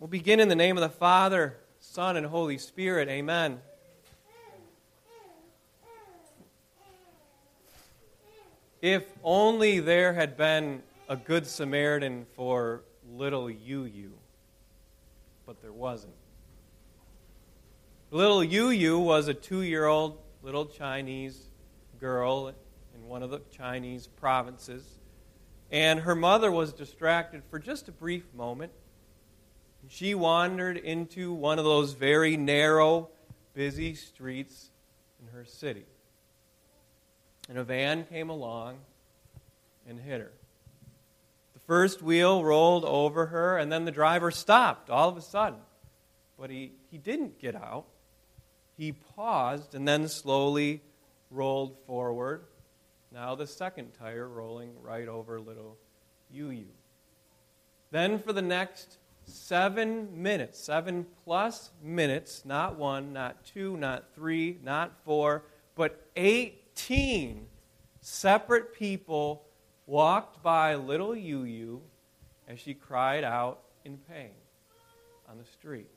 We'll begin in the name of the Father, Son, and Holy Spirit. Amen. If only there had been a good Samaritan for little Yue Yue, but there wasn't. Little Yue Yue was a two year old little Chinese girl in one of the Chinese provinces, and her mother was distracted for just a brief moment she wandered into one of those very narrow, busy streets in her city. And a van came along and hit her. The first wheel rolled over her, and then the driver stopped all of a sudden. But he, he didn't get out. He paused and then slowly rolled forward. Now the second tire rolling right over little Yue Yue. Then for the next seven minutes, seven plus minutes, not one, not two, not three, not four, but 18 separate people walked by little Yue as she cried out in pain on the street.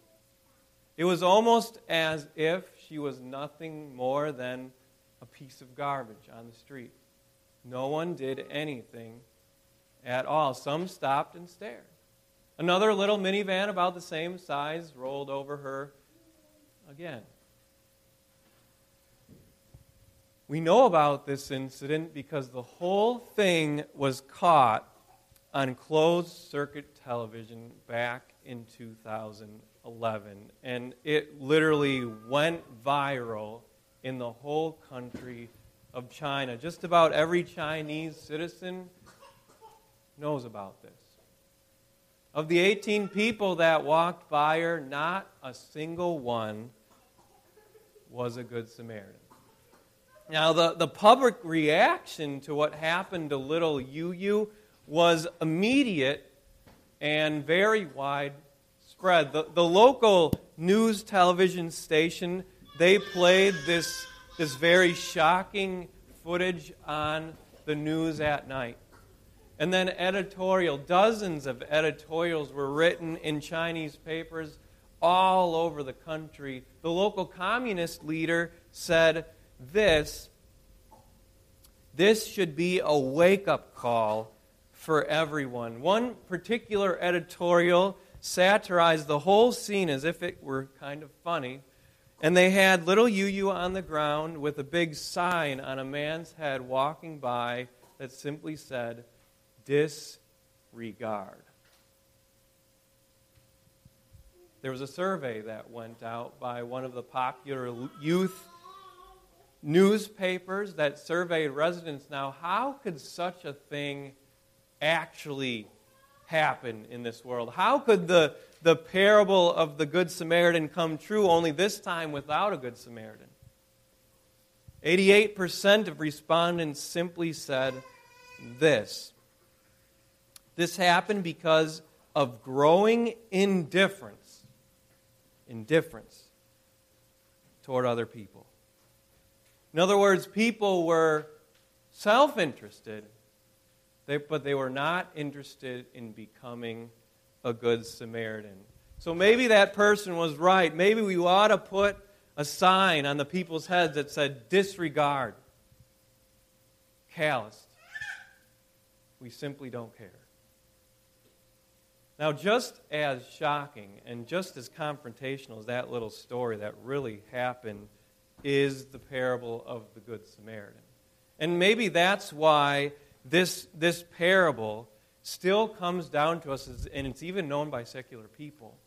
It was almost as if she was nothing more than a piece of garbage on the street. No one did anything at all. Some stopped and stared. Another little minivan about the same size rolled over her again. We know about this incident because the whole thing was caught on closed circuit television back in 2011. And it literally went viral in the whole country of China. Just about every Chinese citizen knows about this. Of the 18 people that walked by her, not a single one was a good Samaritan. Now, the, the public reaction to what happened to little Yue was immediate and very widespread. The, the local news television station, they played this, this very shocking footage on the news at night. And then editorial, dozens of editorials were written in Chinese papers all over the country. The local communist leader said this this should be a wake up call for everyone. One particular editorial satirized the whole scene as if it were kind of funny. And they had little Yue Yue on the ground with a big sign on a man's head walking by that simply said, disregard. There was a survey that went out by one of the popular youth newspapers that surveyed residents. Now, how could such a thing actually happen in this world? How could the, the parable of the Good Samaritan come true, only this time without a Good Samaritan? 88% of respondents simply said this this happened because of growing indifference. Indifference toward other people. In other words, people were self interested, but they were not interested in becoming a good Samaritan. So maybe that person was right. Maybe we ought to put a sign on the people's heads that said, disregard, calloused. We simply don't care. Now, just as shocking and just as confrontational as that little story that really happened is the parable of the Good Samaritan. And maybe that's why this, this parable still comes down to us, and it's even known by secular people.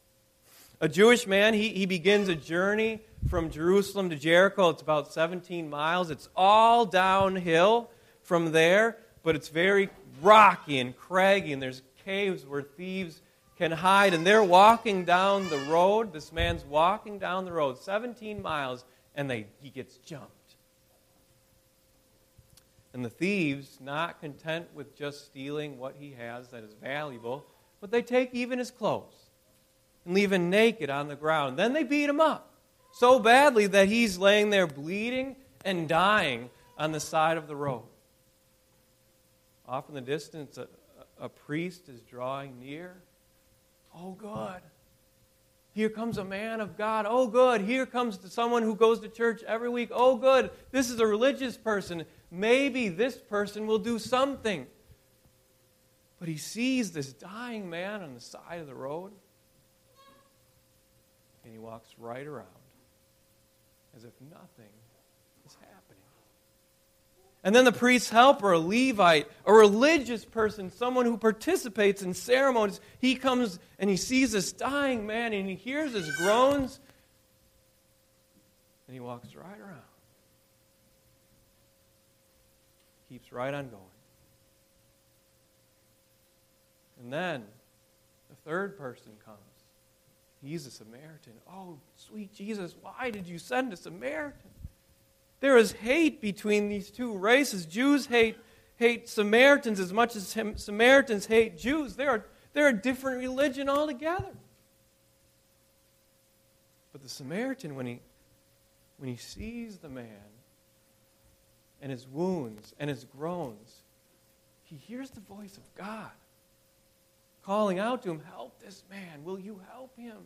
A Jewish man, he, he begins a journey from Jerusalem to Jericho. It's about 17 miles. It's all downhill from there, but it's very rocky and craggy, and there's caves where thieves can hide. And they're walking down the road. This man's walking down the road, 17 miles, and they, he gets jumped. And the thieves, not content with just stealing what he has that is valuable, but they take even his clothes and leave him naked on the ground. Then they beat him up so badly that he's laying there bleeding and dying on the side of the road. Off in the distance, a, a priest is drawing near. Oh, good. Here comes a man of God. Oh, good. Here comes someone who goes to church every week. Oh, good. This is a religious person. Maybe this person will do something. But he sees this dying man on the side of the road, and he walks right around as if nothing. And then the priest's helper, a Levite, a religious person, someone who participates in ceremonies, he comes and he sees this dying man and he hears his groans and he walks right around. Keeps right on going. And then the third person comes. He's a Samaritan. Oh, sweet Jesus, why did you send a Samaritan? There is hate between these two races. Jews hate, hate Samaritans as much as Samaritans hate Jews. They are, they're a different religion altogether. But the Samaritan, when he, when he sees the man and his wounds and his groans, he hears the voice of God calling out to him, Help this man. Will you help him?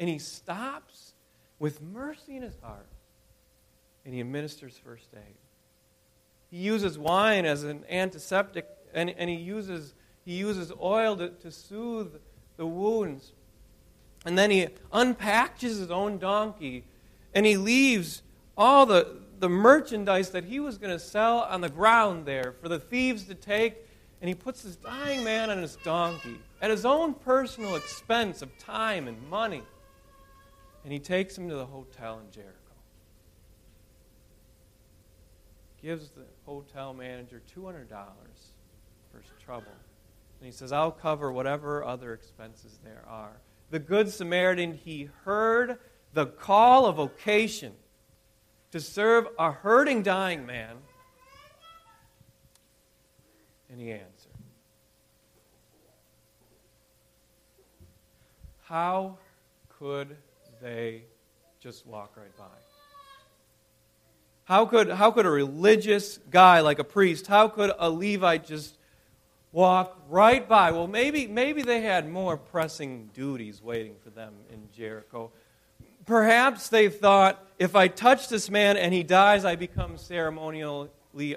And he stops with mercy in his heart and he administers first aid. He uses wine as an antiseptic, and, and he, uses, he uses oil to, to soothe the wounds. And then he unpackages his own donkey, and he leaves all the, the merchandise that he was going to sell on the ground there for the thieves to take, and he puts this dying man on his donkey at his own personal expense of time and money. And he takes him to the hotel in Jericho. Gives the hotel manager $200 for his trouble. And he says, I'll cover whatever other expenses there are. The Good Samaritan, he heard the call of vocation to serve a hurting, dying man, and he answered. How could they just walk right by? How could, how could a religious guy like a priest, how could a Levite just walk right by? Well, maybe, maybe they had more pressing duties waiting for them in Jericho. Perhaps they thought, if I touch this man and he dies, I become ceremonially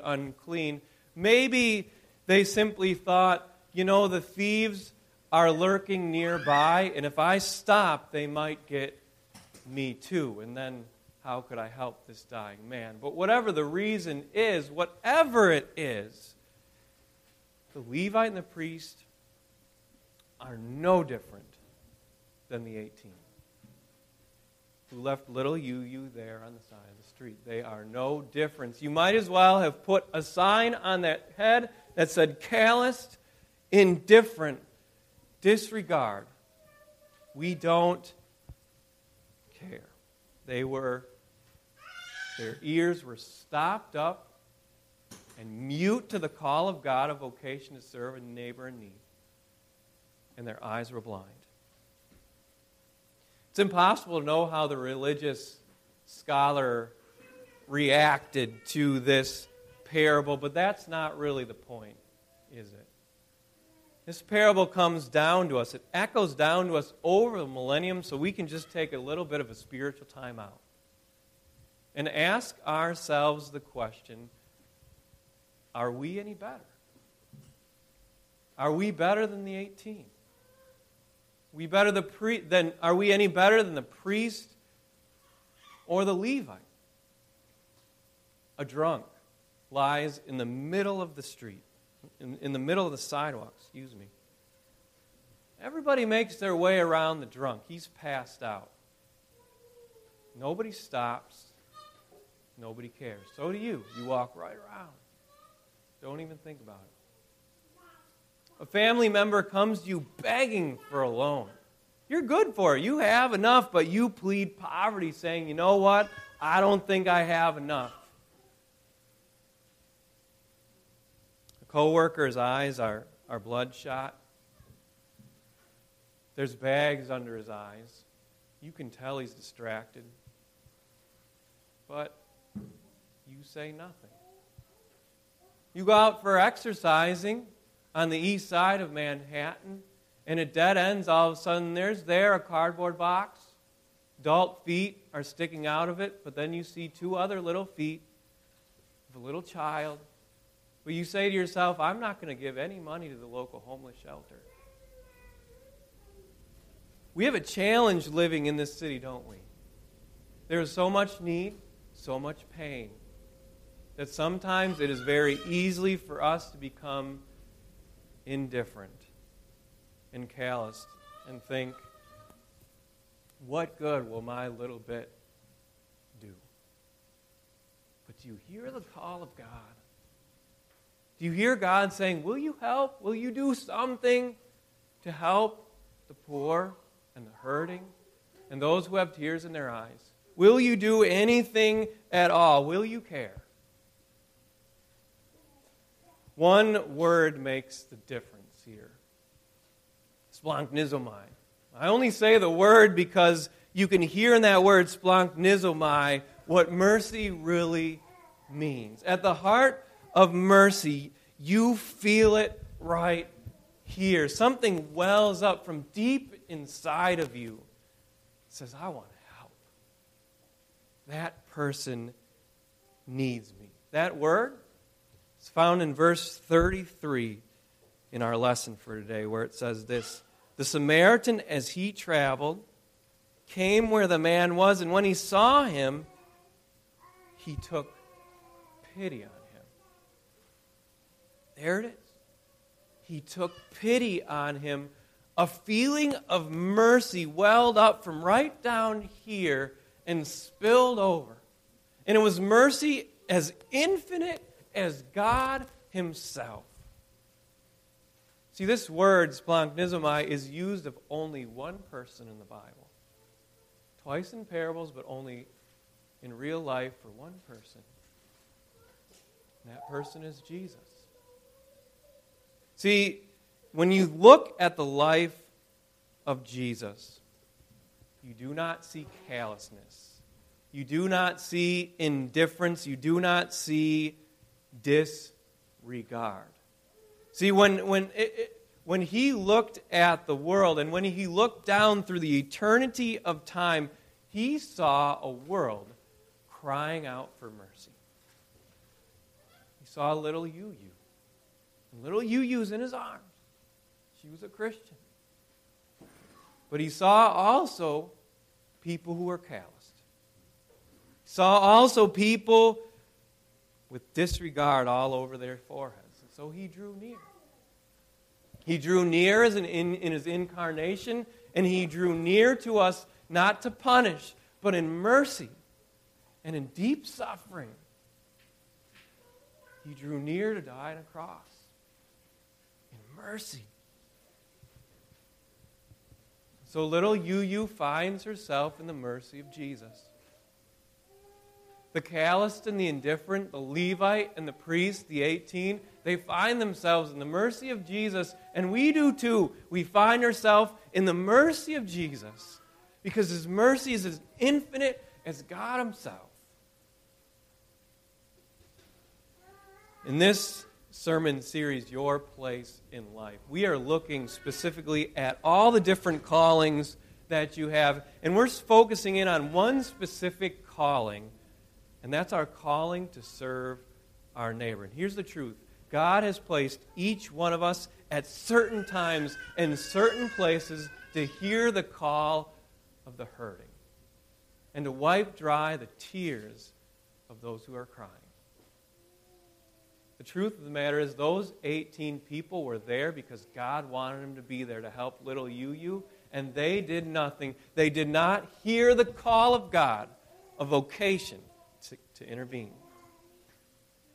unclean. Maybe they simply thought, you know, the thieves are lurking nearby, and if I stop, they might get me too. And then how could I help this dying man? But whatever the reason is, whatever it is, the Levite and the priest are no different than the 18 who left little you, you there on the side of the street. They are no difference. You might as well have put a sign on that head that said calloused, indifferent, disregard. We don't care. They were their ears were stopped up and mute to the call of God of vocation to serve a neighbor in need. And their eyes were blind. It's impossible to know how the religious scholar reacted to this parable, but that's not really the point, is it? This parable comes down to us. It echoes down to us over the millennium, so we can just take a little bit of a spiritual time out and ask ourselves the question are we any better? Are we better than the 18? We better the pre- than, are we any better than the priest or the Levite? A drunk lies in the middle of the street, in, in the middle of the sidewalk, excuse me. Everybody makes their way around the drunk. He's passed out. Nobody stops. Nobody cares. So do you. You walk right around. Don't even think about it. A family member comes to you begging for a loan. You're good for it. You have enough, but you plead poverty, saying, you know what? I don't think I have enough. A coworker's eyes are, are bloodshot. There's bags under his eyes. You can tell he's distracted. But you say nothing. You go out for exercising on the east side of Manhattan, and it dead ends, all of a sudden there's there a cardboard box. Adult feet are sticking out of it, but then you see two other little feet of a little child. But you say to yourself, I'm not going to give any money to the local homeless shelter. We have a challenge living in this city, don't we? There is so much need, so much pain, that sometimes it is very easily for us to become indifferent and calloused and think, what good will my little bit do? But do you hear the call of God? Do you hear God saying, Will you help? Will you do something to help the poor and the hurting and those who have tears in their eyes? Will you do anything at all? Will you care? One word makes the difference here splanchnizomai. I only say the word because you can hear in that word splanchnizomai what mercy really means. At the heart of mercy, you feel it right here. Something wells up from deep inside of you. It says, I want to help. That person needs me. That word is found in verse 33 in our lesson for today, where it says this The Samaritan, as he traveled, came where the man was, and when he saw him, he took pity on him. There it is. He took pity on him. A feeling of mercy welled up from right down here and spilled over. And it was mercy as infinite as God Himself. See, this word, splanchnizomai, is used of only one person in the Bible. Twice in parables, but only in real life for one person. And that person is Jesus. See, when you look at the life of Jesus, you do not see callousness. You do not see indifference. You do not see disregard. See, when, when, it, when he looked at the world and when he looked down through the eternity of time, he saw a world crying out for mercy. He saw a little Yue Yue. Little Yue Yue's in his arms. She was a Christian. But he saw also people who were calloused. He saw also people with disregard all over their foreheads. And so he drew near. He drew near in, in his incarnation, and he drew near to us not to punish, but in mercy and in deep suffering. He drew near to die on a cross in mercy. So little Yue Yue finds herself in the mercy of Jesus. The calloused and the indifferent, the Levite and the priest, the 18, they find themselves in the mercy of Jesus, and we do too. We find ourselves in the mercy of Jesus because his mercy is as infinite as God himself. In this sermon series, Your Place in Life, we are looking specifically at all the different callings that you have, and we're focusing in on one specific calling, and that's our calling to serve our neighbor. And here's the truth God has placed each one of us at certain times in certain places to hear the call of the hurting and to wipe dry the tears of those who are crying. The truth of the matter is, those 18 people were there because God wanted them to be there to help little Yue Yue, and they did nothing. They did not hear the call of God, a vocation to, intervene.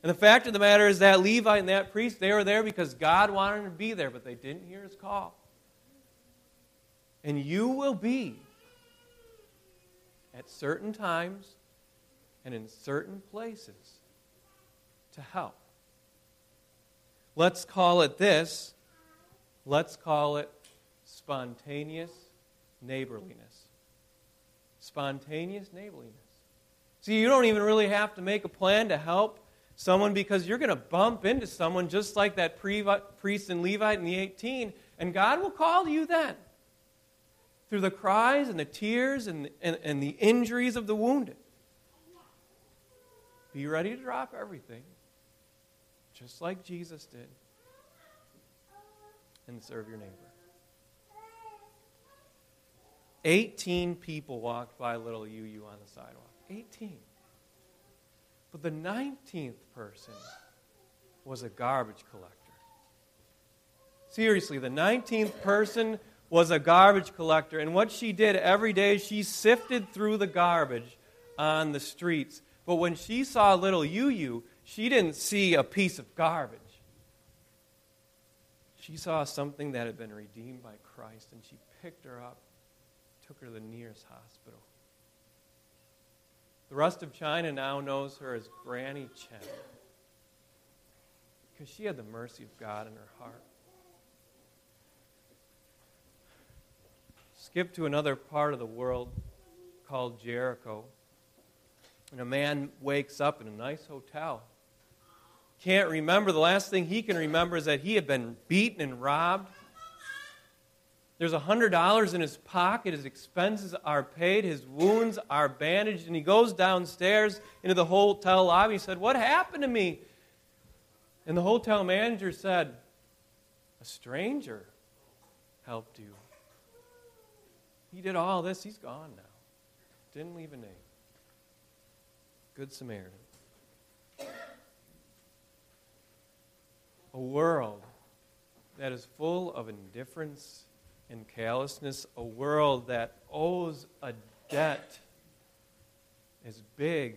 And the fact of the matter is that Levi and that priest, they were there because God wanted them to be there, but they didn't hear his call. And you will be at certain times and in certain places to help. Let's call it this. Let's call it spontaneous neighborliness. Spontaneous neighborliness. See, you don't even really have to make a plan to help someone because you're going to bump into someone just like that priest and Levite in the 18. And God will call you then through the cries and the tears and, and, and the injuries of the wounded. Be ready to drop everything, just like Jesus did, and serve your neighbor. 18 people walked by little UU on the sidewalk. 18. But the 19th person was a garbage collector. Seriously, the 19th person was a garbage collector. And what she did every day, she sifted through the garbage on the streets. But when she saw little Yue she didn't see a piece of garbage. She saw something that had been redeemed by Christ, and she picked her up, took her to the nearest hospital. The rest of China now knows her as Granny Chen because she had the mercy of God in her heart. Skip to another part of the world called Jericho. And a man wakes up in a nice hotel. Can't remember. The last thing he can remember is that he had been beaten and robbed. There's a $100 in his pocket. His expenses are paid. His wounds are bandaged. And he goes downstairs into the hotel lobby. He said, What happened to me? And the hotel manager said, A stranger helped you. He did all this. He's gone now. Didn't leave a name. Good Samaritan. A world that is full of indifference and callousness, a world that owes a debt as big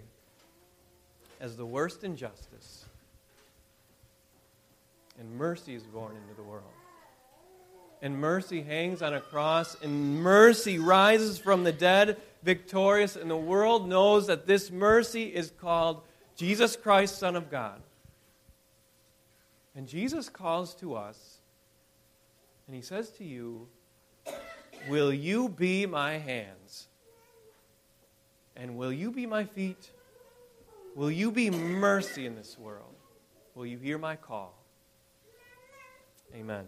as the worst injustice. And mercy is born into the world and mercy hangs on a cross, and mercy rises from the dead victorious, and the world knows that this mercy is called Jesus Christ, Son of God. And Jesus calls to us, and he says to you, Will you be my hands? And will you be my feet? Will you be mercy in this world? Will you hear my call? Amen.